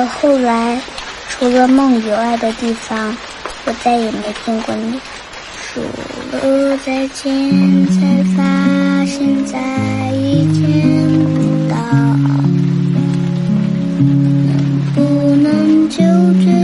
可后来除了梦以外的地方我再也没见过你。说了再见才发现再也见不到能不能就这